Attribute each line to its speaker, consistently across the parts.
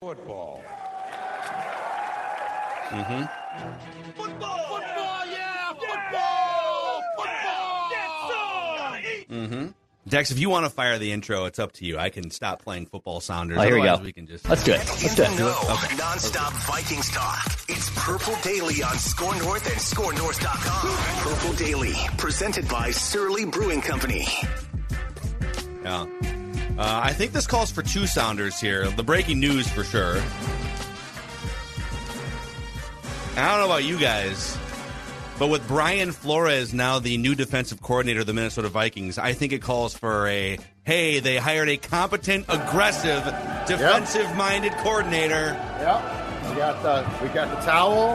Speaker 1: Football.
Speaker 2: Mm-hmm.
Speaker 1: Football. Football. Yeah. Football. Football.
Speaker 2: Mm-hmm. Dex, if you want to fire the intro, it's up to you. I can stop playing football sounders.
Speaker 3: Oh, here we go.
Speaker 2: We can just
Speaker 3: Let's do it. Let's do it.
Speaker 4: No, non-stop Vikings talk. It's Purple Daily on Score North and ScoreNorth.com. Purple Daily, presented by Surly Brewing Company.
Speaker 2: Yeah. Uh, I think this calls for two sounders here. The breaking news for sure. I don't know about you guys, but with Brian Flores now the new defensive coordinator of the Minnesota Vikings, I think it calls for a hey, they hired a competent, aggressive, defensive minded coordinator.
Speaker 5: Yep. We got the we got the towel.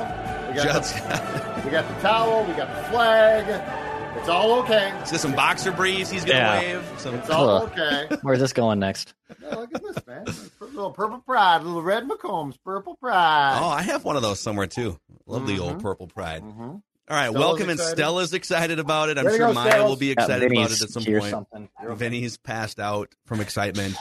Speaker 5: We got
Speaker 2: Judd's
Speaker 5: the, we got the towel. We got the flag. It's all okay.
Speaker 2: He's got some boxer briefs he's going to
Speaker 3: Yeah.
Speaker 2: wave. Some,
Speaker 5: It's all
Speaker 3: Ugh.
Speaker 5: okay.
Speaker 3: Where's this going next?
Speaker 5: Yeah, look at this, man. A little purple pride, a little Red McCombs, purple pride.
Speaker 2: oh, I have one of those somewhere too. Love the old
Speaker 5: Mhm.
Speaker 2: purple pride.
Speaker 5: Mhm.
Speaker 2: All right,
Speaker 5: Stella's
Speaker 2: welcome, and
Speaker 5: excited?
Speaker 2: Stella's excited about it. I'm
Speaker 5: There you
Speaker 2: sure
Speaker 5: go,
Speaker 2: Maya
Speaker 5: Stellas.
Speaker 2: will be
Speaker 3: Yeah,
Speaker 2: excited about
Speaker 3: Vinny's
Speaker 2: it at some
Speaker 3: or
Speaker 2: point.
Speaker 3: something.
Speaker 2: Vinny's passed out from excitement.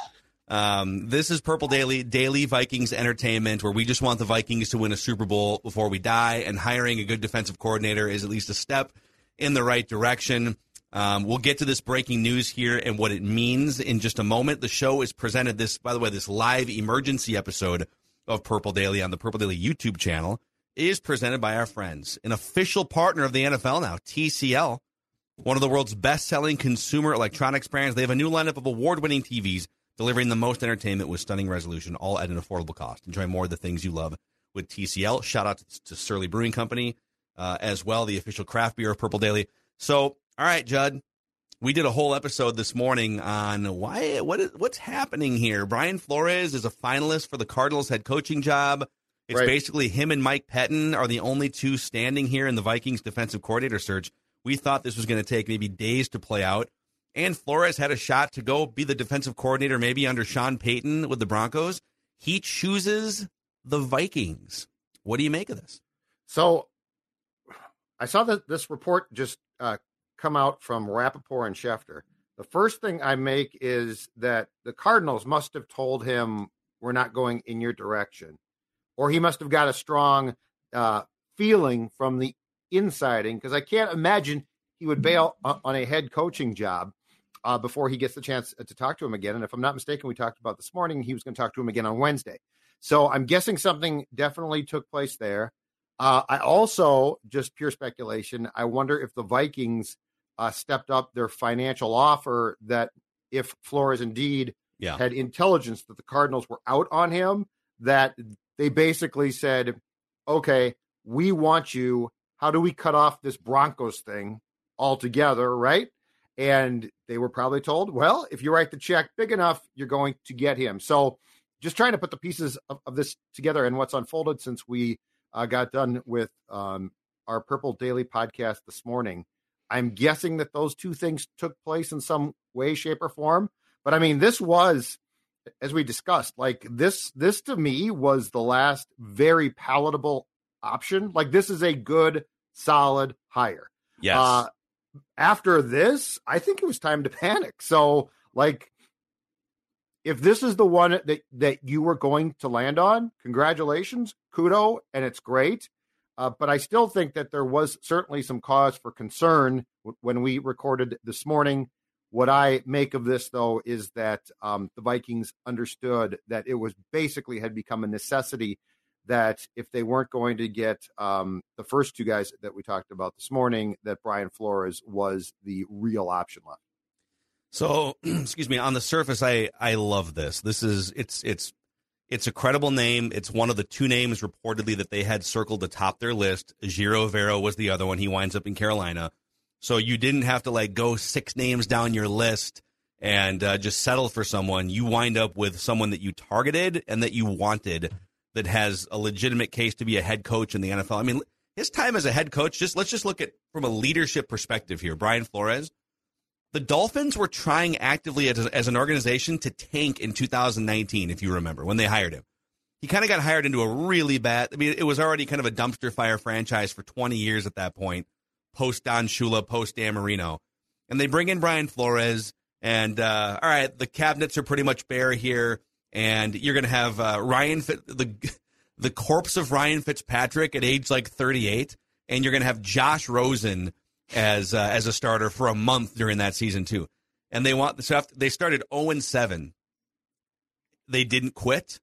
Speaker 2: Um, this is Purple Daily, Daily Vikings Entertainment, where we just want the Vikings to win a Super Bowl before we die, and hiring a good defensive coordinator is at least a step in the right direction. Um, we'll get to this breaking news here and what it means in just a moment. The show is presented this, by the way, this live emergency episode of Purple Daily on the Purple Daily YouTube channel is presented by our friends, an official partner of the NFL now, TCL, one of the world's best-selling consumer electronics brands. They have a new lineup of award-winning TVs delivering the most entertainment with stunning resolution, all at an affordable cost. Enjoy more of the things you love with TCL. Shout out to, to Surly Brewing Company uh, as well, the official craft beer of Purple Daily. So, all right, Judd, we did a whole episode this morning on why what is what's happening here. Brian Flores is a finalist for the Cardinals head coaching job. It's
Speaker 5: Right.
Speaker 2: basically him and Mike Pettine are the only two standing here in the Vikings defensive coordinator search. We thought this was going to take maybe days to play out. And Flores had a shot to go be the defensive coordinator maybe under Sean Payton with the Broncos. He chooses the Vikings. What do you make of this?
Speaker 5: So I saw that this report just uh, come out from Rapoport and Schefter. The first thing I make is that the Cardinals must have told him we're not going in your direction, or he must have got a strong uh, feeling from the insiding because I can't imagine he would bail on a head coaching job uh, before he gets the chance to talk to him again. And if I'm not mistaken, we talked about this morning he was going to talk to him again on Wednesday. So I'm guessing something definitely took place there. Uh, I also, just pure speculation, I wonder if the Vikings uh, stepped up their financial offer that if Flores indeed
Speaker 2: Yeah.
Speaker 5: had intelligence that the Cardinals were out on him, that they basically said, okay, we want you. How do we cut off this Broncos thing altogether? Right. And they were probably told, well, if you write the check big enough, you're going to get him. So just trying to put the pieces of, of this together and what's unfolded since we uh, got done with um, our Purple Daily podcast this morning. I'm guessing that those two things took place in some way, shape, or form. But I mean, this was, as we discussed, like this. This to me was the last very palatable option. Like this is a good, solid hire.
Speaker 2: Yes.
Speaker 5: Uh, after this, I think it was time to panic. So, like, if this is the one that that you were going to land on, congratulations, kudo, and it's great. Uh, but I still think that there was certainly some cause for concern w- when we recorded this morning What I make of this, though, is that um, the Vikings understood that it was basically had become a necessity that if they weren't going to get um, the first two guys that we talked about this morning, that Brian Flores was the real option left.
Speaker 2: So, excuse me. On the surface, I I love this. This is it's it's it's a credible name. It's one of the two names reportedly that they had circled atop their list. Ejiro Evero was the other one. He winds up in Carolina. So you didn't have to like go six names down your list and uh, just settle for someone. You wind up with someone that you targeted and that you wanted that has a legitimate case to be a head coach in the NFL. I mean, his time as a head coach, just let's just look at from a leadership perspective here. Brian Flores, the Dolphins were trying actively as, as an organization to tank in 2019, if you remember, when they hired him. He kind of got hired into a really bad, I mean, it was already kind of a dumpster fire franchise for 20 years at that point post Don Shula, post Dan Marino. And they bring in Brian Flores, and uh, all right, the cabinets are pretty much bare here, and you're going to have uh, Ryan, the the corpse of Ryan Fitzpatrick at age like 38, and you're going to have Josh Rosen as uh, as a starter for a month during that season too. And they want the stuff. They started 0 and 7. They didn't quit.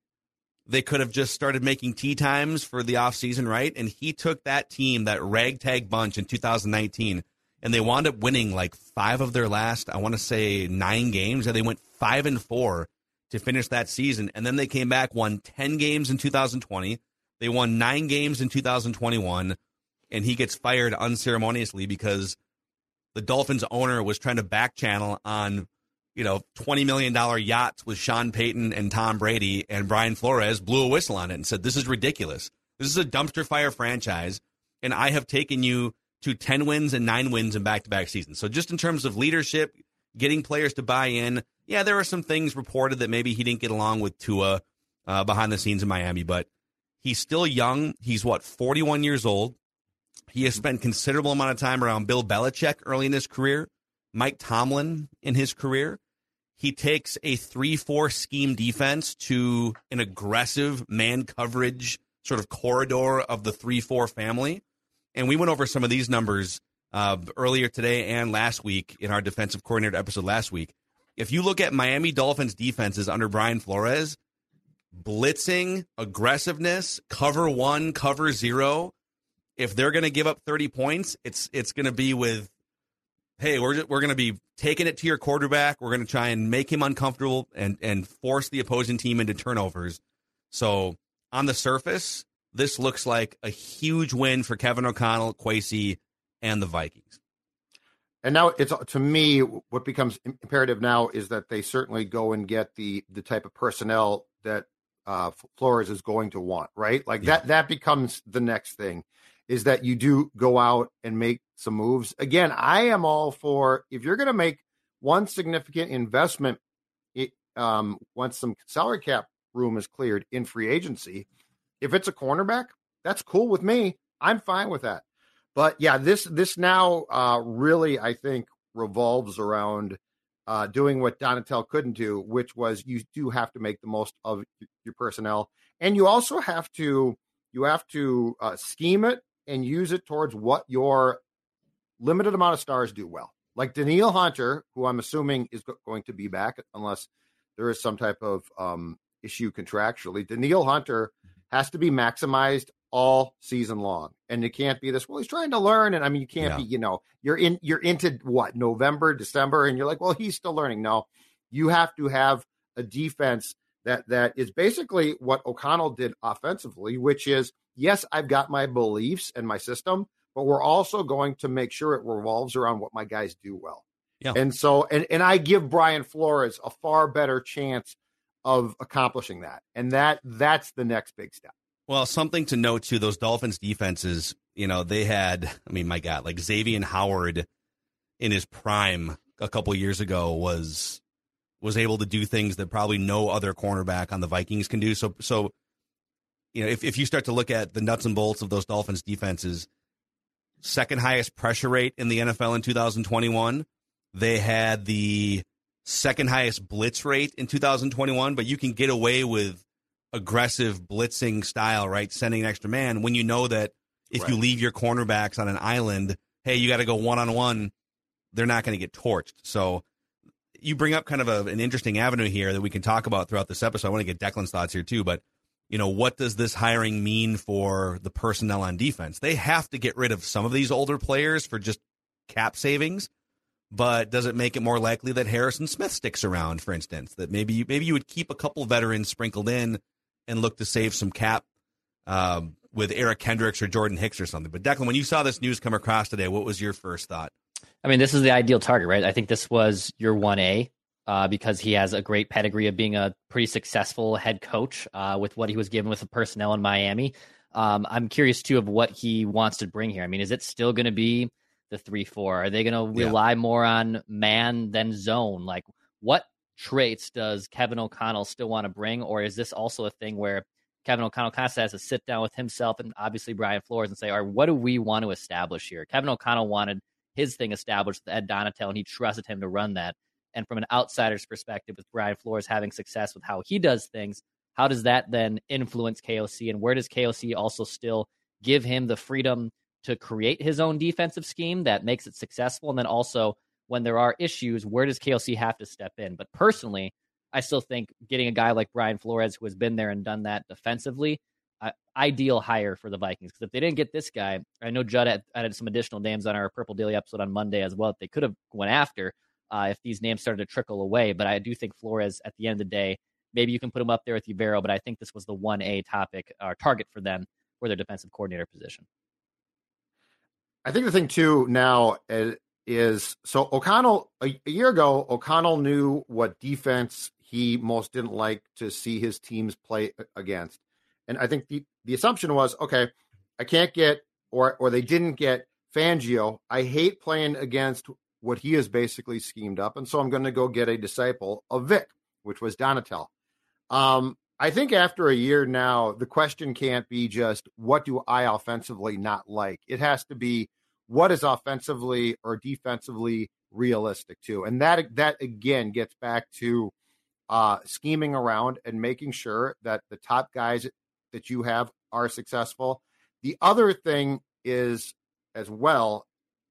Speaker 2: They could have just started making tea times for the offseason, right? And he took that team, that ragtag bunch in 2019, and they wound up winning like five of their last, I want to say nine games, and they went five and four to finish that season. And then they came back, won 10 games in 2020. They won nine games in 2021, and he gets fired unceremoniously because the Dolphins owner was trying to back channel on you know, $20 million yachts with Sean Payton and Tom Brady, and Brian Flores blew a whistle on it and said, This is ridiculous. This is a dumpster fire franchise, and I have taken you to 10 wins and nine wins in back to back seasons. So, just in terms of leadership, getting players to buy in, yeah, there were some things reported that maybe he didn't get along with Tua uh, behind the scenes in Miami, but he's still young. He's what, 41 years old. He has spent considerable amount of time around Bill Belichick early in his career. Mike Tomlin in his career. He takes a 3 4 scheme defense to an aggressive man coverage sort of corridor of the 3 4 family. And we went over some of these numbers uh, earlier today and last week in our defensive coordinator episode last week. If you look at Miami Dolphins defenses under Brian Flores, blitzing, aggressiveness, cover one, cover zero, if they're going to give up 30 points, it's it's going to be with hey, we're we're going to be taking it to your quarterback. We're going to try and make him uncomfortable and and force the opposing team into turnovers. So on the surface, this looks like a huge win for Kevin O'Connell, Kwesi, and the Vikings.
Speaker 5: And now it's to me what becomes imperative now is that they certainly go and get the the type of personnel that uh, Flores is going to want, right? Like yeah. that that becomes the next thing is that you do go out and make some moves. Again, I am all for if you're going to make one significant investment it, um, once some salary cap room is cleared in free agency. If it's a cornerback, that's cool with me. I'm fine with that. But yeah, this this now uh, really I think revolves around uh, doing what Donatell couldn't do, which was you do have to make the most of your personnel, and you also have to you have to uh, scheme it and use it towards what your limited amount of stars do well. Like Danielle Hunter, who I'm assuming is going to be back unless there is some type of um, issue contractually. Danielle Hunter has to be maximized all season long, and it can't be this. Well, he's trying to learn, and I mean, you can't yeah. be. You know, you're in. You're into what November, December, and you're like, well, he's still learning. No, you have to have a defense that that is basically what O'Connell did offensively, which is yes, I've got my beliefs and my system, but we're also going to make sure it revolves around what my guys do well. Yeah. And so, and, and I give Brian Flores a far better chance of accomplishing that. And that that's the next big step.
Speaker 2: Well, something to note too, those Dolphins defenses, you know, they had, I mean, my God, like Xavier Howard in his prime a couple years ago was was able to do things that probably no other cornerback on the Vikings can do. So so you know, if, if you start to look at the nuts and bolts of those Dolphins defenses, second highest pressure rate in the NFL in 2021. They had the second highest blitz rate in 2021, but you can get away with aggressive blitzing style, right? Sending an extra man when you know that if right. you leave your cornerbacks on an island, hey, you got to go one on one, they're not going to get torched. So you bring up kind of a, an interesting avenue here that we can talk about throughout this episode. I want to get Declan's thoughts here too, but you know, what does this hiring mean for the personnel on defense? They have to get rid of some of these older players for just cap savings, but does it make it more likely that Harrison Smith sticks around, for instance? That maybe you, maybe you would keep a couple veterans sprinkled in and look to save some cap um, with Eric Kendricks or Jordan Hicks or something. But Declan, when you saw this news come across today, what was your first thought?
Speaker 3: I mean, this is the ideal target, right? I think this was your 1A uh, because he has a great pedigree of being a pretty successful head coach uh, with what he was given with the personnel in Miami. Um, I'm curious too of what he wants to bring here. I mean, is it still going to be the three four? Are they going to rely yeah. more on man than zone? Like, what traits does Kevin O'Connell still want to bring, or is this also a thing where Kevin O'Connell kind of has to sit down with himself and obviously Brian Flores and say, all right, what do we want to establish here? Kevin O'Connell wanted his thing established with Ed Donatell, and he trusted him to run that. And from an outsider's perspective, with Brian Flores having success with how he does things, how does that then influence KOC? And where does KOC also still give him the freedom to create his own defensive scheme that makes it successful? And then also, when there are issues, where does KOC have to step in? But personally, I still think getting a guy like Brian Flores, who has been there and done that defensively, ideal hire for the Vikings. Because if they didn't get this guy, I know Judd had, added some additional names on our Purple Daily episode on Monday as well. That they could have went after uh, if these names started to trickle away. But I do think Flores, at the end of the day, maybe you can put him up there with Evero, but I think this was the one A topic or target for them for their defensive coordinator position.
Speaker 5: I think the thing too now is so O'Connell a, a year ago O'Connell knew what defense he most didn't like to see his teams play against, and I think the the assumption was okay, I can't get or or they didn't get Fangio. I hate playing against what he has basically schemed up. And so I'm going to go get a disciple of Vic, which was Donatell. Um, I think after a year now, the question can't be just what do I offensively not like? It has to be what is offensively or defensively realistic too. And that that again gets back to uh, scheming around and making sure that the top guys that you have are successful. The other thing is as well,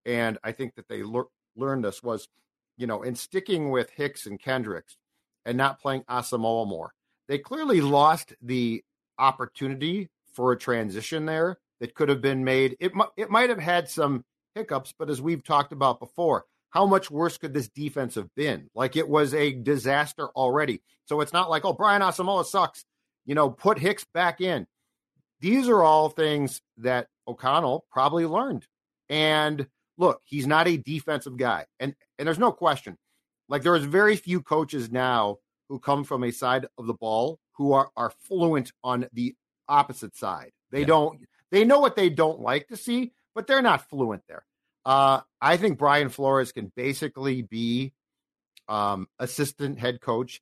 Speaker 5: and I think that they look learned this was, you know, in sticking with Hicks and Kendricks and not playing Asamoah more, they clearly lost the opportunity for a transition there that could have been made. It might it might have had some hiccups, but as we've talked about before, how much worse could this defense have been? Like it was a disaster already. So it's not like, oh, Brian Asamoah sucks. You know, put Hicks back in. These are all things that O'Connell probably learned. And look, he's not a defensive guy. And and there's no question. Like there is very few coaches now who come from a side of the ball who are are fluent on the opposite side. They yeah. don't they know what they don't like to see, but they're not fluent there. Uh, I think Brian Flores can basically be um, assistant head coach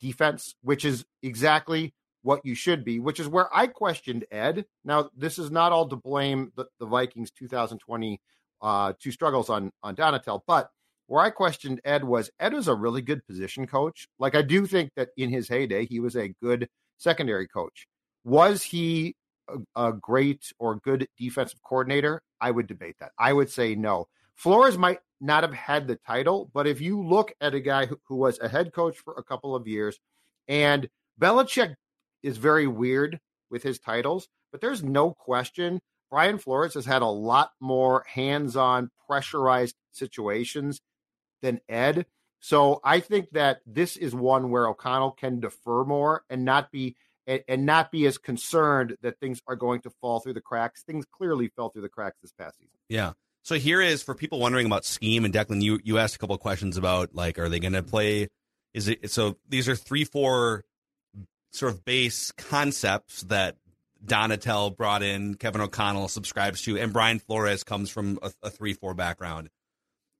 Speaker 5: defense, which is exactly what you should be, which is where I questioned Ed. Now, this is not all to blame the, the Vikings 2020 uh, two struggles on on Donatell. But where I questioned Ed was Ed was a really good position coach. Like I do think that in his heyday, he was a good secondary coach. Was he a, a great or good defensive coordinator? I would debate that. I would say no. Flores might not have had the title, but if you look at a guy who, who was a head coach for a couple of years, and Belichick is very weird with his titles, but there's no question Brian Flores has had a lot more hands on pressurized situations than Ed. So I think that this is one where O'Connell can defer more and not be and, not be as concerned that things are going to fall through the cracks. Things clearly fell through the cracks this past season.
Speaker 2: Yeah. So here is for people wondering about scheme and Declan. You you asked a couple questions about like, are they going to play? Is it so? These are three, four sort of base concepts that Donatell brought in, Kevin O'Connell subscribes to, and Brian Flores comes from a, a three four background.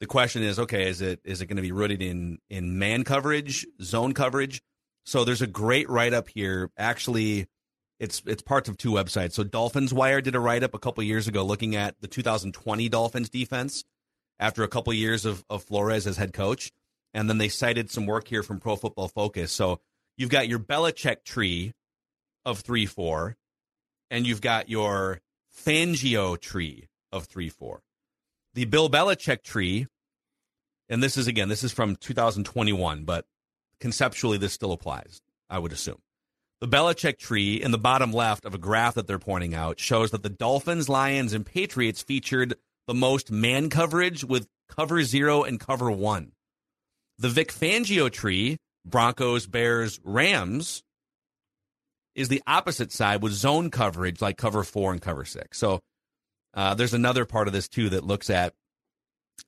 Speaker 2: The question is, okay, is it is it going to be rooted in in man coverage, zone coverage? So there's a great write up here. Actually, it's it's parts of two websites. So Dolphins Wire did a write up a couple years ago looking at the 2020 Dolphins defense after a couple years of, of Flores as head coach, and then they cited some work here from Pro Football Focus. So you've got your Belichick tree of three four and you've got your Fangio tree of 3 4. The Bill Belichick tree and this is again, this is from 2021, but conceptually this still applies, I would assume. The Belichick tree in the bottom left of a graph that they're pointing out shows that the Dolphins, Lions, and Patriots featured the most man coverage with cover zero and cover one. The Vic Fangio tree, Broncos, Bears, Rams, is the opposite side with zone coverage like cover four and cover six. So uh, there's another part of this too that looks at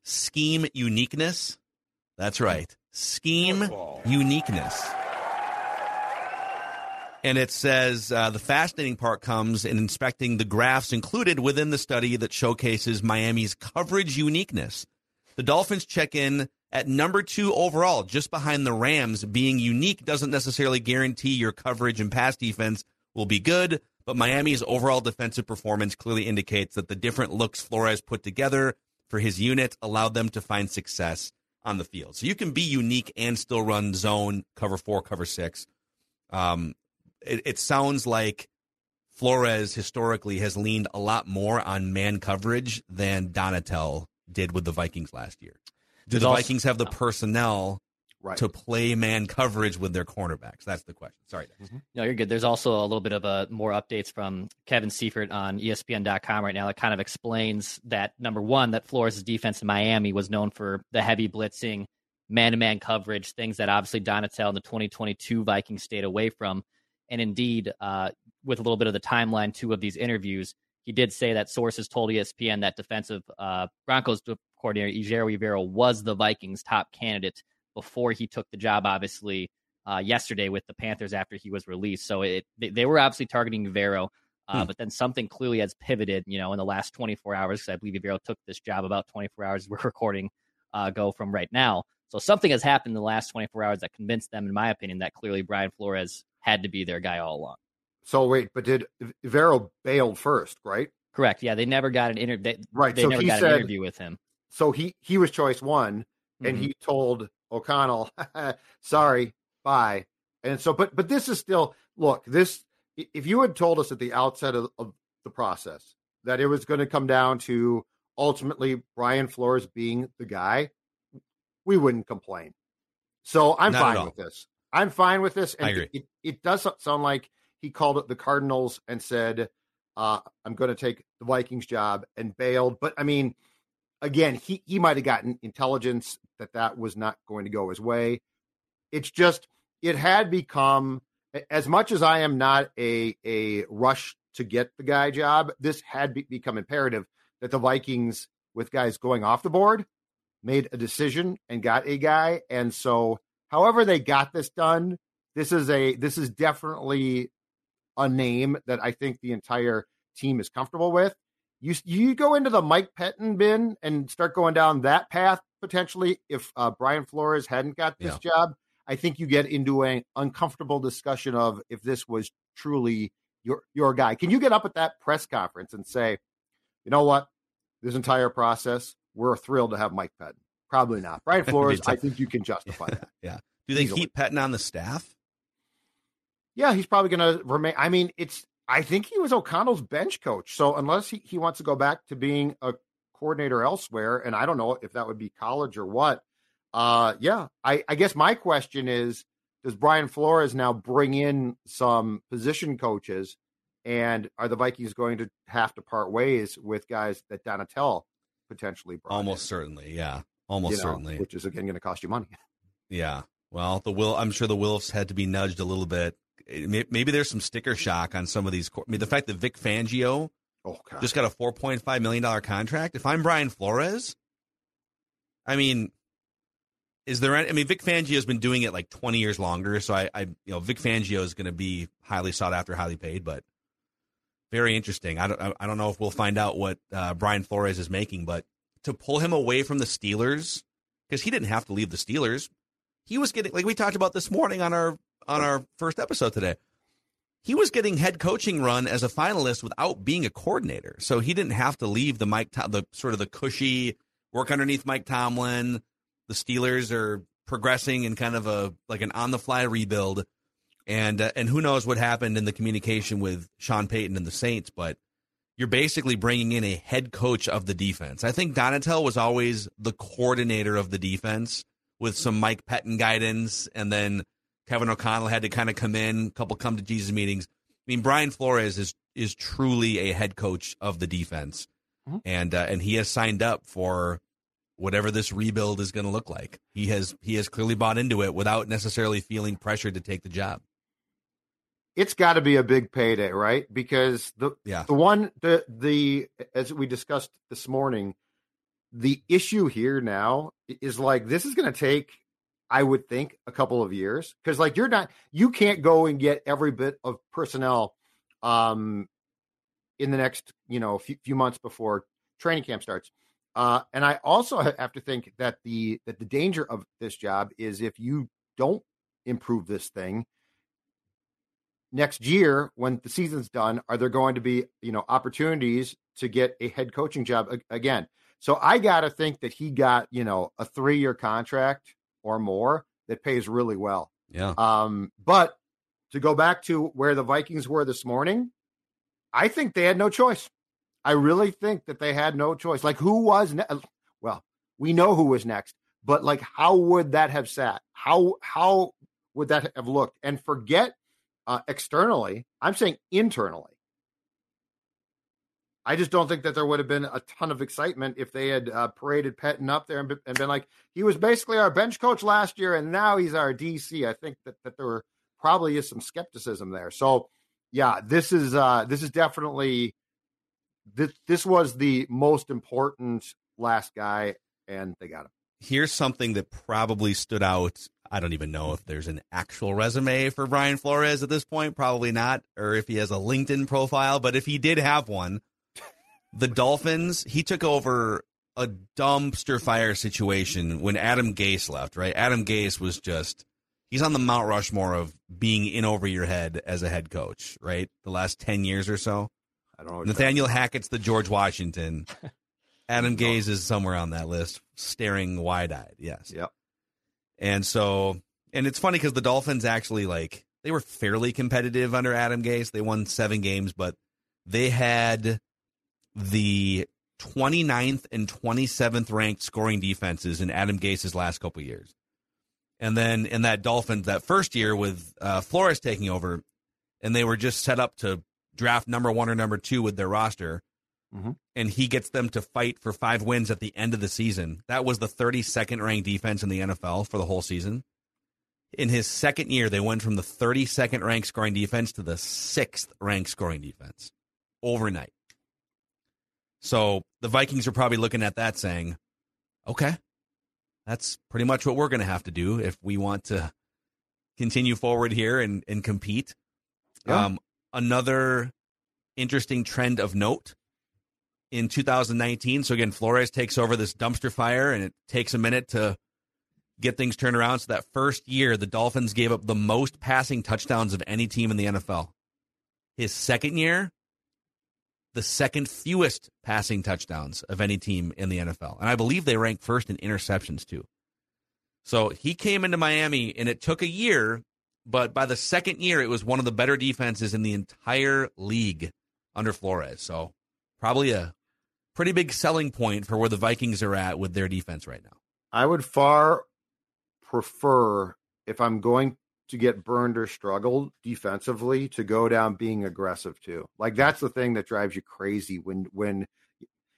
Speaker 2: scheme uniqueness. That's right. Scheme
Speaker 1: Football.
Speaker 2: uniqueness. And it says uh, the fascinating part comes in inspecting the graphs included within the study that showcases Miami's coverage uniqueness. The Dolphins check in at number two overall, just behind the Rams. Being unique doesn't necessarily guarantee your coverage and pass defense will be good, but Miami's overall defensive performance clearly indicates that the different looks Flores put together for his unit allowed them to find success on the field. So you can be unique and still run zone, cover four, cover six. Um, it, it sounds like Flores historically has leaned a lot more on man coverage than Donatell did with the Vikings last year. Do the
Speaker 3: also-
Speaker 2: Vikings have the personnel
Speaker 5: Right.
Speaker 2: to play man coverage with their cornerbacks? That's the question. Sorry. Dennis.
Speaker 3: No, you're good. There's also a little bit of a more updates from Kevin Seifert on ESPN.com right now that kind of explains that number one, that Flores' defense in Miami was known for the heavy blitzing, man-to-man coverage, things that obviously Donatell and the 2022 Vikings stayed away from. And indeed, uh, with a little bit of the timeline too of these interviews, he did say that sources told ESPN that defensive uh, Broncos coordinator Ejiro Evero was the Vikings' top candidate before he took the job. Obviously, uh, yesterday with the Panthers after he was released. So it they, they were obviously targeting Vero, uh,
Speaker 2: Hmm.
Speaker 3: but then something clearly has pivoted. You know, in the last 24 hours, because I believe Vero took this job about 24 hours. We're recording uh, go from right now. So something has happened in the last 24 hours that convinced them, in my opinion, that clearly Brian Flores had to be their guy all along.
Speaker 5: So wait, but did Vero bailed first, right?
Speaker 3: Correct. Yeah, they never got an interview.
Speaker 5: Right,
Speaker 3: They
Speaker 5: so
Speaker 3: never
Speaker 5: he
Speaker 3: got
Speaker 5: said-
Speaker 3: an interview with him.
Speaker 5: So he he was choice one, and
Speaker 3: Mhm.
Speaker 5: he told O'Connell, "Sorry, bye." And so, but but this is still look. This if you had told us at the outset of, of the process that it was going to come down to ultimately Brian Flores being the guy, we wouldn't complain. So I'm
Speaker 2: Not
Speaker 5: fine with this. I'm fine with this. And
Speaker 2: I agree.
Speaker 5: It, it, it does sound like he called it the Cardinals and said, uh, "I'm going to take the Vikings job," and bailed. But I mean, again, he he might have gotten intelligence that that was not going to go his way. It's just it had become as much as I am not a a rush to get the guy job. This had be, become imperative that the Vikings, with guys going off the board, made a decision and got a guy. And so, however they got this done, this is a this is definitely a name that I think the entire team is comfortable with. You you go into the Mike Pettine bin and start going down that path potentially. If uh, Brian Flores hadn't got this job, I think you get into an uncomfortable discussion of if this was truly your your guy. Can you get up at that press conference and say, you know what, this entire process, we're thrilled to have Mike Pettine. Probably not. Brian Flores, I think you can justify that.
Speaker 2: yeah. Do they
Speaker 5: Easily.
Speaker 2: keep Pettine on the staff?
Speaker 5: Yeah, he's probably going to remain. I mean, it's. I think he was O'Connell's bench coach. So unless he, he wants to go back to being a coordinator elsewhere, and I don't know if that would be college or what. Uh, yeah, I, I guess my question is: Does Brian Flores now bring in some position coaches, and are the Vikings going to have to part ways with guys that Donatell potentially brought?
Speaker 2: Almost
Speaker 5: in,
Speaker 2: certainly. Yeah. Almost
Speaker 5: you know,
Speaker 2: certainly.
Speaker 5: which is again going to cost you money.
Speaker 2: Yeah. Well, the will. I'm sure the Wilfs had to be nudged a little bit. May- Maybe there's some sticker shock on some of these. I mean, the fact that Vic Fangio
Speaker 5: Oh God,
Speaker 2: just got a 4.5 million dollar contract. If I'm Brian Flores, I mean, is there? Any, I mean, Vic Fangio has been doing it like 20 years longer, so I, I you know, Vic Fangio is going to be highly sought after, highly paid, but very interesting. I don't, I- I don't know if we'll find out what uh, Brian Flores is making, but to pull him away from the Steelers because he didn't have to leave the Steelers. He was getting like we talked about this morning on our on our first episode today. He was getting head coaching run as a finalist without being a coordinator, so he didn't have to leave the Mike the sort of the cushy work underneath Mike Tomlin. The Steelers are progressing in kind of a like an on the fly rebuild, and uh, and who knows what happened in the communication with Sean Payton and the Saints, but you're basically bringing in a head coach of the defense. I think Donatell was always the coordinator of the defense with some Mike Pettine guidance, and then Kevin O'Connell had to kind of come in, a couple come to Jesus meetings. I mean, Brian Flores is is truly a head coach of the defense,
Speaker 5: Mhm.
Speaker 2: and uh, and he has signed up for whatever this rebuild is going to look like. He has he has clearly bought into it without necessarily feeling pressured to take the job.
Speaker 5: It's got to be a big payday, right? Because the
Speaker 2: Yeah.
Speaker 5: the one the the as we discussed this morning, the issue here now is like this is going to take I would think a couple of years because like you're not you can't go and get every bit of personnel um in the next you know few, few months before training camp starts. Uh, and I also have to think that the that the danger of this job is if you don't improve this thing next year when the season's done are there going to be you know opportunities to get a head coaching job again so i got to think that he got you know a three year contract or more that pays really well
Speaker 2: Yeah.
Speaker 5: um but to go back to where the vikings were this morning i think they had no choice i really think that they had no choice like who was ne- well we know who was next but like how would that have sat how how would that have looked and forget uh, externally. I'm saying internally. I just don't think that there would have been a ton of excitement if they had uh, paraded Pettine up there and, and been like, he was basically our bench coach last year, and now he's our DC. I think that, that there probably is some skepticism there. So, yeah, this is uh, this is definitely this this was the most important last guy, and they got him.
Speaker 2: here's something that probably stood out. I don't even know if there's an actual resume for Brian Flores at this point. Probably not, or if he has a LinkedIn profile. But if he did have one, the Dolphins, he took over a dumpster fire situation when Adam Gase left, right? Adam Gase was just, he's on the Mount Rushmore of being in over your head as a head coach, right? The last 10 years or so.
Speaker 5: I don't know.
Speaker 2: Nathaniel Hackett's the George Washington. Adam Gase is somewhere on that list, staring wide eyed. Yes.
Speaker 5: Yep.
Speaker 2: And so, and it's funny because the Dolphins actually like they were fairly competitive under Adam Gase. They won seven games, but they had the 29th and 27th ranked scoring defenses in Adam Gase's last couple years. And then in that Dolphins, that first year with uh, Flores taking over, and they were just set up to draft number one or number two with their roster.
Speaker 5: Mhm.
Speaker 2: And he gets them to fight for five wins at the end of the season. That was the 32nd ranked defense in the NFL for the whole season. In his second year, they went from the 32nd ranked scoring defense to the sixth ranked scoring defense overnight. So the Vikings are probably looking at that saying, okay, that's pretty much what we're going to have to do if we want to continue forward here and, and compete.
Speaker 5: Yeah.
Speaker 2: Um, another interesting trend of note in 2019. So again, Flores takes over this dumpster fire, and it takes a minute to get things turned around. So that first year, the Dolphins gave up the most passing touchdowns of any team in the NFL. His second year, the second fewest passing touchdowns of any team in the NFL. And I believe they ranked first in interceptions too. So he came into Miami and it took a year, but by the second year, it was one of the better defenses in the entire league under Flores. So probably a pretty big selling point for where the Vikings are at with their defense right now.
Speaker 5: I would far prefer if I'm going to get burned or struggle defensively to go down being aggressive too. Like that's the thing that drives you crazy when when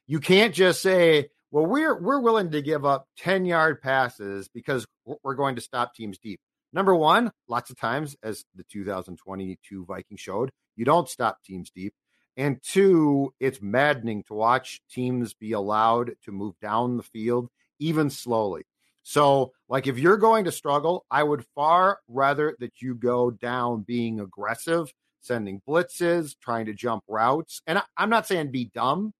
Speaker 5: you can't just say, "Well, we're we're willing to give up 10-yard passes because we're- going to stop teams deep." Number 1, lots of times as the 2022 Vikings showed, you don't stop teams deep. And two, it's maddening to watch teams be allowed to move down the field even slowly. So, like, if you're going to struggle, I would far rather that you go down being aggressive, sending blitzes, trying to jump routes. And I, I'm not saying be dumb,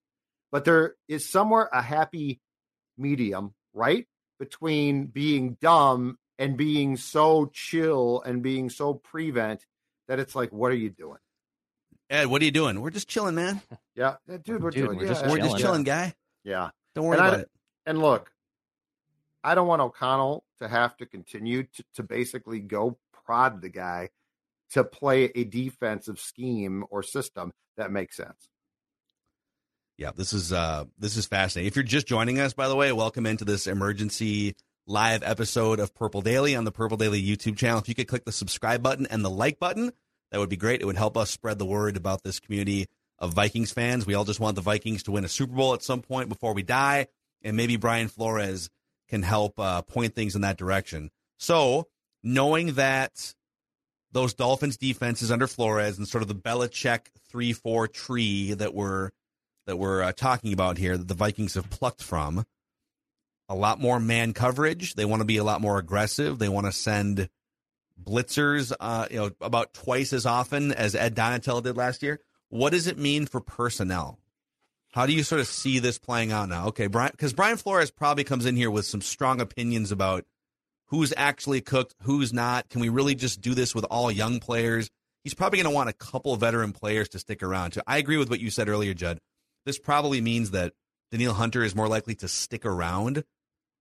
Speaker 5: but there is somewhere a happy medium, right? Between being dumb and being so chill and being so prevent that it's like, what are you doing?
Speaker 2: Ed, what are you doing? We're just chilling, man.
Speaker 5: Yeah, dude, we're
Speaker 3: Dude,
Speaker 5: doing.
Speaker 3: we're
Speaker 5: yeah,
Speaker 3: just
Speaker 2: We're
Speaker 5: yeah,
Speaker 2: just
Speaker 3: chilling.
Speaker 2: chilling, guy.
Speaker 5: Yeah.
Speaker 2: Don't worry
Speaker 5: And I-
Speaker 2: about it.
Speaker 5: And look, I don't want O'Connell to have to continue to, to basically go prod the guy to play a defensive scheme or system that makes sense.
Speaker 2: Yeah, this is uh this is fascinating. If you're just joining us, by the way, welcome into this emergency live episode of Purple Daily on the Purple Daily YouTube channel. If you could click the subscribe button and the like button, that would be great. It would help us spread the word about this community of Vikings fans. We all just want the Vikings to win a Super Bowl at some point before we die, and maybe Brian Flores can help uh, point things in that direction. So, knowing that those Dolphins defenses under Flores and sort of the Belichick three four tree that we're that we're uh, talking about here that the Vikings have plucked from. A lot more man coverage. They want to be a lot more aggressive. They want to send blitzers, uh, you know, about twice as often as Ed Donatell did last year. What does it mean for personnel? How do you sort of see this playing out now? Okay, Brian, because Brian Flores probably comes in here with some strong opinions about who's actually cooked, who's not. Can we really just do this with all young players? He's probably going to want a couple veteran players to stick around. So I agree with what you said earlier, Judd this probably means that Danielle Hunter is more likely to stick around.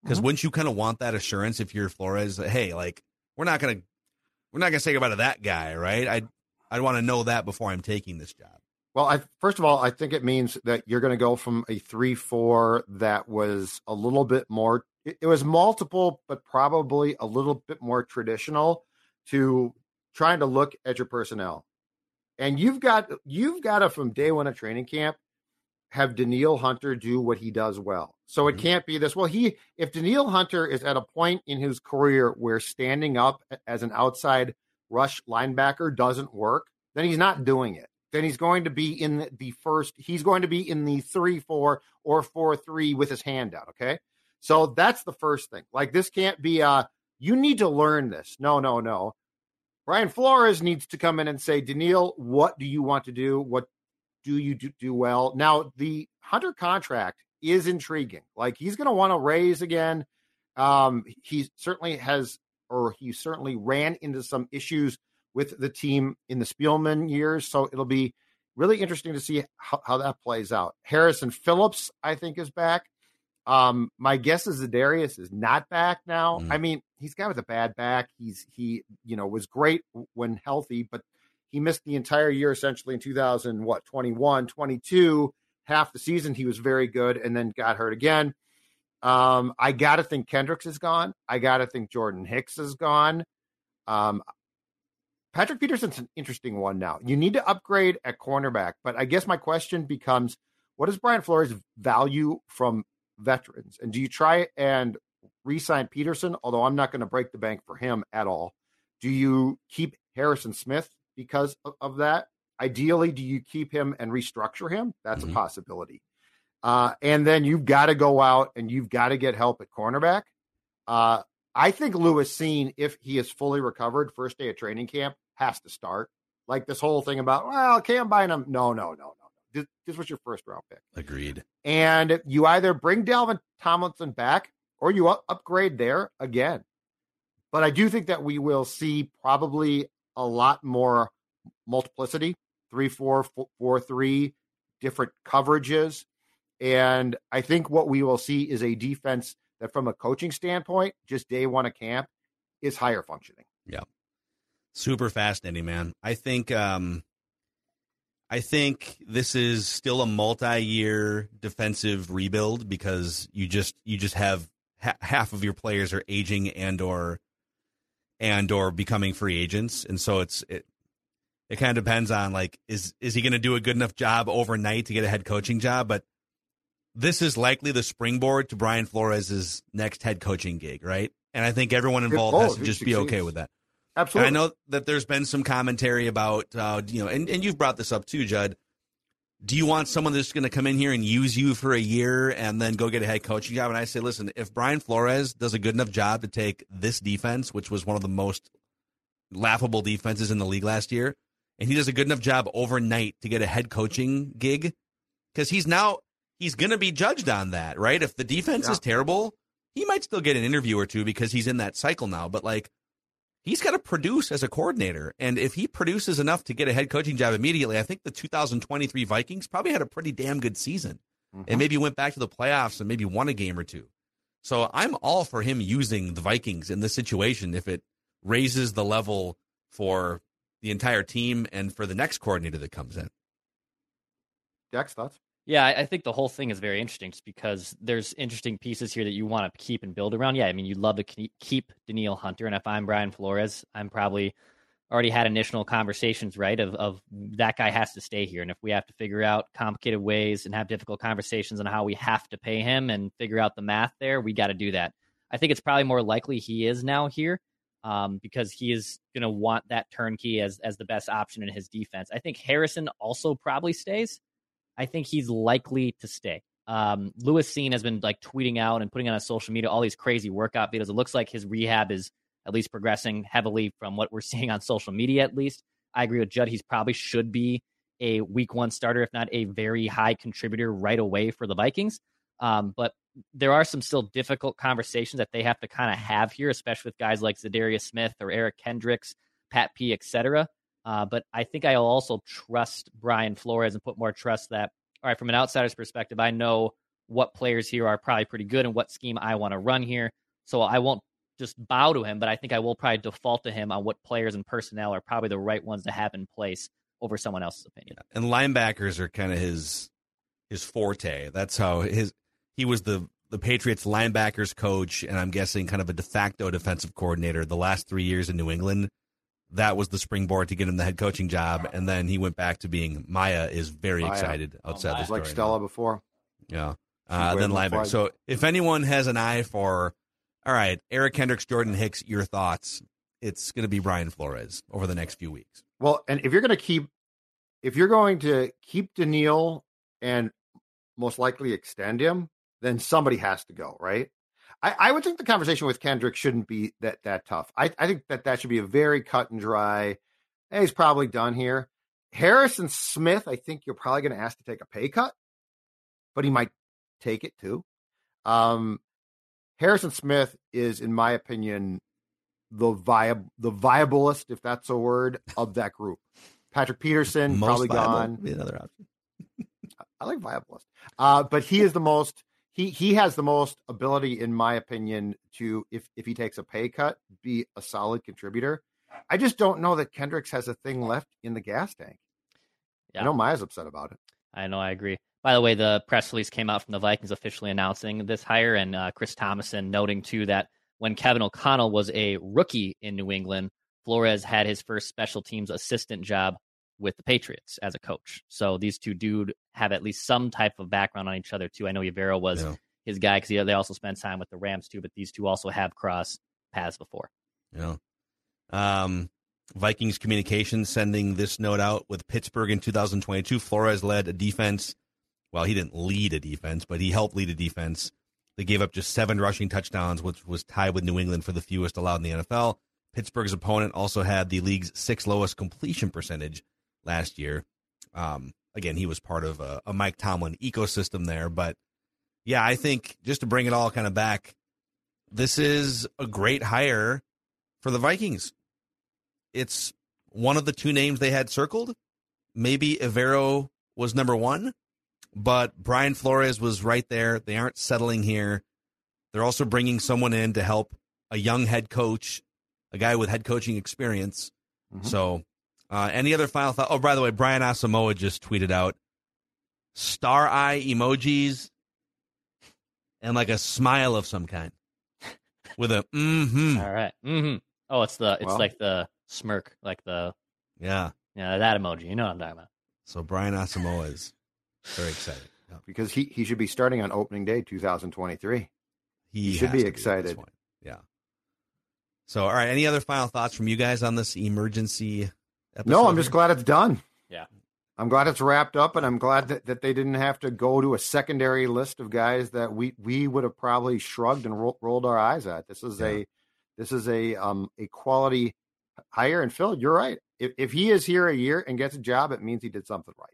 Speaker 2: Because mm-hmm. wouldn't you kind of want that assurance if you're Flores? Hey, like we're not gonna we're not gonna say goodbye to that guy, right? I I'd want to know that before I'm taking this job.
Speaker 5: Well, I first of all, I think it means that you're going to go from a three-four that was a little bit more. It, it was multiple, but probably a little bit more traditional to trying to look at your personnel. And you've got you've got to from day one of training camp have Danielle Hunter do what he does well. So it mm-hmm. can't be this. Well, he if Danielle Hunter is at a point in his career where standing up as an outside rush linebacker doesn't work, then he's not doing it. Then he's going to be in the first. He's going to be in the three four or four three with his hand out. Okay, so that's the first thing. Like this can't be a. You need to learn this. No, no, no. Brian Flores needs to come in and say, Danielle, what do you want to do? What do you do, do well? Now, the Hunter contract is intriguing. Like he's going to want to raise again. Um, he certainly has, or he certainly ran into some issues with the team in the Spielman years. So it'll be really interesting to see how, how that plays out. Harrison Phillips, I think, is back. Um, my guess is Darius is not back now. Mm. I mean, he's got with a bad back. He's he, you know, was great when healthy, but he missed the entire year essentially in 2000, what, 21, 22. Half the season he was very good and then got hurt again. Um, I got to think Kendricks is gone. I got to think Jordan Hicks is gone. Um, Patrick Peterson's an interesting one now. You need to upgrade at cornerback, but I guess my question becomes what is Brian Flores' value from veterans? And do you try and re sign Peterson? Although I'm not going to break the bank for him at all. Do you keep Harrison Smith because of, of that. Ideally, do you keep him and restructure him? That's mm-hmm. a possibility. Uh, and then you've got to go out and you've got to get help at cornerback. Uh, I think Lewis Cine if he is fully recovered, first day of training camp, has to start. Like this whole thing about, well, can't buy him. No, no, no, no, no. This, this was your first round pick.
Speaker 2: Agreed.
Speaker 5: And you either bring Dalvin Tomlinson back or you upgrade there again. But I do think that we will see probably a lot more multiplicity three, four, four, three, different coverages. And I think what we will see is a defense that, from a coaching standpoint, just day one of camp, is higher functioning.
Speaker 2: Yeah. Super fascinating, man. I think um I think this is still a multi-year defensive rebuild because you just you just have ha- half of your players are aging and or and or becoming free agents, and so it's it. It kind of depends on like is is he going to do a good enough job overnight to get a head coaching job? But this is likely the springboard to Brian Flores' next head coaching gig, right? And I think everyone involved has to just be okay with that.
Speaker 5: Absolutely.
Speaker 2: And I know that there's been some commentary about, uh, you know, and, and you've brought this up too, Judd, do you want someone that's going to come in here and use you for a year and then go get a head coaching job? And I say, listen, if Brian Flores does a good enough job to take this defense, which was one of the most laughable defenses in the league last year, and he does a good enough job overnight to get a head coaching gig, because he's now he's going to be judged on that, right? If the defense yeah. is terrible, he might still get an interview or two because he's in that cycle now. But like he's got to produce as a coordinator. And if he produces enough to get a head coaching job immediately, I think the 2023 Vikings probably had a pretty damn good season mm-hmm. and maybe went back to the playoffs and maybe won a game or two. So I'm all for him using the Vikings in this situation if it raises the level for the entire team and for the next coordinator that comes in.
Speaker 5: Jack's thoughts?
Speaker 3: Yeah, I think the whole thing is very interesting just because there's interesting pieces here that you want to keep and build around. Yeah, I mean, you'd love to keep Danielle Hunter. And if I'm Brian Flores, I'm probably already had initial conversations, right, of, of that guy has to stay here. And if we have to figure out complicated ways and have difficult conversations on how we have to pay him and figure out the math there, we got to do that. I think it's probably more likely he is now here um, because he is going to want that turnkey as as the best option in his defense. I think Harrison also probably stays. I think he's likely to stay. Um, Lewis Cine has been like tweeting out and putting on his social media all these crazy workout videos. It looks like his rehab is at least progressing heavily from what we're seeing on social media. At least I agree with Judd. He's probably should be a week one starter, if not a very high contributor right away for the Vikings. Um, but there are some still difficult conversations that they have to kind of have here, especially with guys like Za'Darius Smith or Eric Kendricks, Pat P, etc. Uh, but I think I'll also trust Brian Flores and put more trust that, all right, from an outsider's perspective, I know what players here are probably pretty good and what scheme I want to run here. So I won't just bow to him, but I think I will probably default to him on what players and personnel are probably the right ones to have in place over someone else's opinion.
Speaker 2: And linebackers are kind of his his forte. That's how his he was the the Patriots linebackers coach, and I'm guessing kind of a de facto defensive coordinator the last three years in New England. That was the springboard to get him the head coaching job, and then he went back to being Maya is very
Speaker 5: Maya.
Speaker 2: excited outside the
Speaker 5: Just like
Speaker 2: story.
Speaker 5: Stella before.
Speaker 2: Yeah. Uh, then linebacker. So if anyone has an eye for, all right, Eric Kendricks, Jordan Hicks, your thoughts, it's going to be Brian Flores over the next few weeks.
Speaker 5: Well, and if you're going to keep, if you're going to keep Danielle and most likely extend him, then somebody has to go, right? I, I would think the conversation with Kendrick shouldn't be that that tough. I, I think that that should be a very cut and dry. Hey, he's probably done here. Harrison Smith, I think you're probably going to ask to take a pay cut, but he might take it too. Um, Harrison Smith is, in my opinion, the viable, the viablest, if that's a word, of that group. Patrick Peterson
Speaker 2: Most
Speaker 5: probably
Speaker 2: viable
Speaker 5: gone.
Speaker 2: be another option.
Speaker 5: I like viablest, uh, but he is the most. He he has the most ability, in my opinion, to if if he takes a pay cut, be a solid contributor. I just don't know that Kendricks has a thing left in the gas tank.
Speaker 3: Yeah.
Speaker 5: I know Maya's upset about it.
Speaker 3: I know, I agree. By the way, the press release came out from the Vikings officially announcing this hire, and uh, Chris Tomasson noting too that when Kevin O'Connell was a rookie in New England, Flores had his first special teams assistant job with the Patriots as a coach. So these two dude have at least some type of background on each other too. I know Evero was
Speaker 2: Yeah.
Speaker 3: his guy because they also spent time with the Rams too, but these two also have crossed paths before.
Speaker 2: Yeah. Um, Vikings communications sending this note out with Pittsburgh in 2022. Flores led a defense. Well, he didn't lead a defense, but he helped lead a defense. They gave up just seven rushing touchdowns, which was tied with New England for the fewest allowed in the NFL. Pittsburgh's opponent also had the league's sixth lowest completion percentage last year. Um, again, he was part of a, a Mike Tomlin ecosystem there, but yeah, I think just to bring it all kind of back, this is a great hire for the Vikings. It's one of the two names they had circled. Maybe Evero was number one, but Brian Flores was right there. They aren't settling here. They're also bringing someone in to help a young head coach, a guy with head coaching experience. So, uh, any other final thought? Oh, by the way, Brian Asamoah just tweeted out star eye emojis and like a smile of some kind with a mm-hmm.
Speaker 3: All right. Mm-hmm. Oh, it's the it's
Speaker 5: Well-
Speaker 3: like the smirk, like the
Speaker 2: Yeah.
Speaker 3: yeah that emoji. You know what I'm talking about.
Speaker 2: So Brian Asamoah is very excited. Yeah.
Speaker 5: because he he should be starting on opening day 2023.
Speaker 2: He
Speaker 5: should be
Speaker 2: to at this
Speaker 5: excited.
Speaker 2: point. Yeah. So, all right. Any other final thoughts from you guys on this emergency episode?
Speaker 5: No, I'm just glad it's done.
Speaker 3: Yeah.
Speaker 5: I'm glad it's wrapped up, and I'm glad that, that they didn't have to go to a secondary list of guys that we we would have probably shrugged and ro- rolled our eyes at. This is
Speaker 2: Yeah.
Speaker 5: a this is a um a quality hire. And Phil, you're right. If if he is here a year and gets a job, it means he did something right.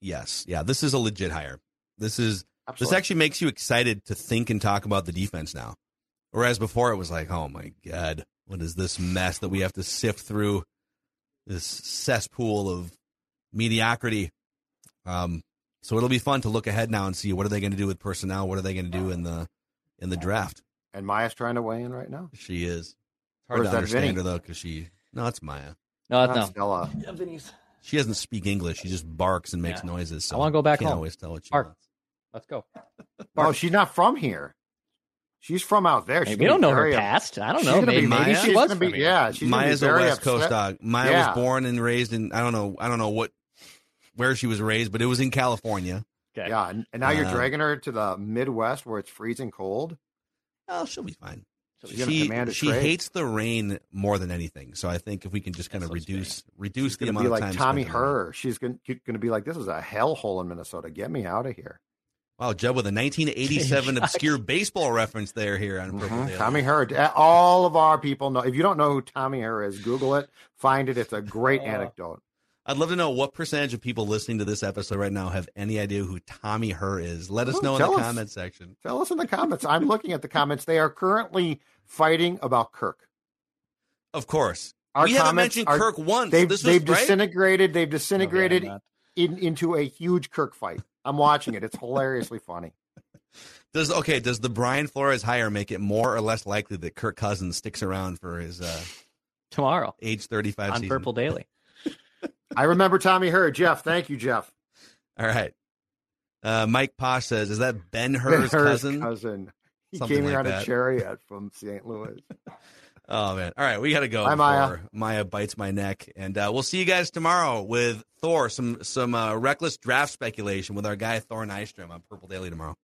Speaker 2: Yes. Yeah. This is a legit hire. This is this actually makes you excited to think and talk about the defense now. Whereas before it was like, oh my God, what is this mess that we have to sift through this cesspool of mediocrity? Um, so it'll be fun to look ahead now and see what are they going to do with personnel? What are they going to do in the in the draft?
Speaker 5: and Maya's trying to weigh in right now.
Speaker 2: She is. It's
Speaker 5: Or
Speaker 2: hard
Speaker 5: is
Speaker 2: to
Speaker 5: that
Speaker 2: understand
Speaker 5: Vinny?
Speaker 2: her though because she no, it's Maya.
Speaker 3: No, it's
Speaker 5: Not
Speaker 3: no.
Speaker 5: Stella.
Speaker 3: Yeah, Vinny's.
Speaker 2: She doesn't speak English. She just barks and makes
Speaker 3: Yeah.
Speaker 2: noises. So
Speaker 3: I wanna go back
Speaker 2: can't
Speaker 3: home.
Speaker 2: always tell what she
Speaker 3: Bark.
Speaker 2: wants.
Speaker 3: Let's go.
Speaker 5: Oh, she's not from here. She's from out there. She's
Speaker 3: we don't know her past. I don't know. Maybe, maybe she was
Speaker 5: gonna be, yeah. She's gonna be
Speaker 2: Maya's a
Speaker 5: very
Speaker 2: West Coast dog. Maya
Speaker 5: Yeah.
Speaker 2: was born and raised in I don't know I don't know what where she was raised, but it was in California.
Speaker 3: Okay.
Speaker 5: Yeah, and, and now you're
Speaker 2: Uh,
Speaker 5: dragging her to the Midwest where it's freezing cold.
Speaker 2: Oh, she'll be fine.
Speaker 5: She's gonna
Speaker 2: She she
Speaker 5: trade.
Speaker 2: hates the rain more than anything. So I think if we can just kind of
Speaker 3: That's so
Speaker 2: reduce reduce
Speaker 5: She's
Speaker 2: the amount
Speaker 5: be
Speaker 2: of
Speaker 5: like
Speaker 2: time.
Speaker 5: Tommy
Speaker 2: spent in the rain.
Speaker 5: Herr. She's gonna gonna be like, this is a hellhole in Minnesota. Get me out of here.
Speaker 2: Wow, Jeb with a 1987 obscure baseball reference there here on Purple
Speaker 5: Mhm. Tommy Herr. Uh, All of our people know. If you don't know who Tommy Herr is, Google it. Find it. It's a great
Speaker 3: Oh.
Speaker 5: anecdote.
Speaker 2: I'd love to know what percentage of people listening to this episode right now have any idea who Tommy Herr is. Let us
Speaker 5: Oh,
Speaker 2: know in the
Speaker 5: us.
Speaker 2: comment section.
Speaker 5: Tell us in the comments. I'm looking at the comments. They are currently fighting about Kirk.
Speaker 2: Of course.
Speaker 5: Our
Speaker 2: we haven't mentioned
Speaker 5: are-
Speaker 2: Kirk once.
Speaker 5: They've
Speaker 2: this
Speaker 5: they've
Speaker 2: right?
Speaker 5: disintegrated. They've disintegrated
Speaker 3: Okay, I'm
Speaker 5: in, into a huge Kirk fight. I'm watching it. It's hilariously funny.
Speaker 2: Does okay? Does the Brian Flores hire make it more or less likely that Kirk Cousins sticks around for his uh,
Speaker 3: tomorrow
Speaker 2: age thirty-five
Speaker 3: on
Speaker 2: season?
Speaker 3: Purple Daily.
Speaker 5: I remember Tommy Herr. Jeff, thank you, Jeff.
Speaker 2: All right. Uh, Mike Posh says, "Is that Ben Hur's
Speaker 5: Herr's
Speaker 2: cousin?"
Speaker 5: cousin. He
Speaker 2: Something
Speaker 5: came here
Speaker 2: like
Speaker 5: on
Speaker 2: that.
Speaker 5: a chariot from St. Louis.
Speaker 2: Oh man! All right, we got to go.
Speaker 5: Bye, Maya.
Speaker 2: Maya bites my neck, and uh, we'll see you guys tomorrow with Thor. Some some uh, reckless draft speculation with our guy Thor Nystrom on Purple Daily tomorrow.